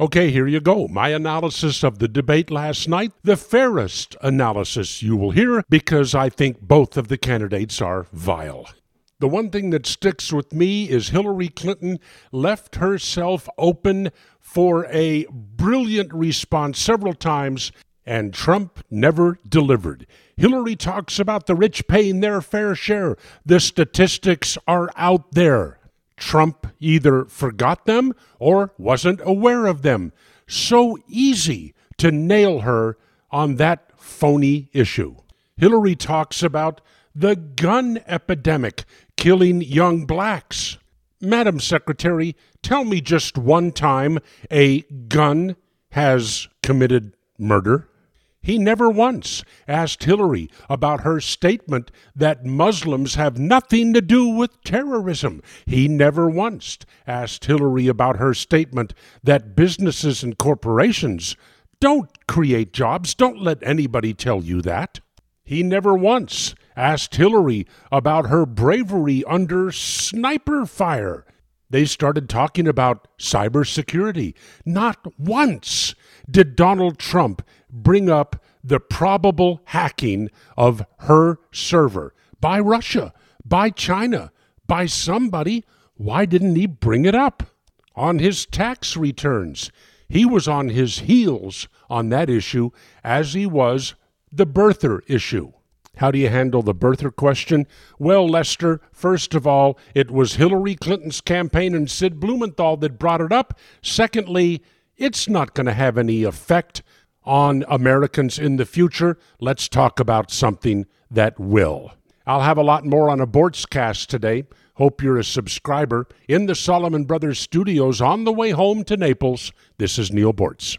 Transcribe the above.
Okay, here you go. My analysis of the debate last night, the fairest analysis you will hear, because I think both of the candidates are vile. The one thing that sticks with me is Hillary Clinton left herself open for a brilliant response several times, and Trump never delivered. Hillary talks about the rich paying their fair share. The statistics are out there. Trump either forgot them or wasn't aware of them. So easy to nail her on that phony issue. Hillary talks about the gun epidemic killing young blacks. Madam Secretary, tell me just one time a gun has committed murder. He never once asked Hillary about her statement that Muslims have nothing to do with terrorism. He never once asked Hillary about her statement that businesses and corporations don't create jobs. Don't let anybody tell you that. He never once asked Hillary about her bravery under sniper fire. They started talking about cybersecurity. Not once did Donald Trump bring up the probable hacking of her server by Russia, by China, by somebody. Why didn't he bring it up? On his tax returns, he was on his heels on that issue as he was the birther issue. How do you handle the birther question? Well, Lester, first of all, it was Hillary Clinton's campaign and Sid Blumenthal that brought it up. Secondly, it's not going to have any effect on Americans in the future. Let's talk about something that will. I'll have a lot more on Abortscast today. Hope you're a subscriber. In the Solomon Brothers studios on the way home to Naples, this is Neal Boortz.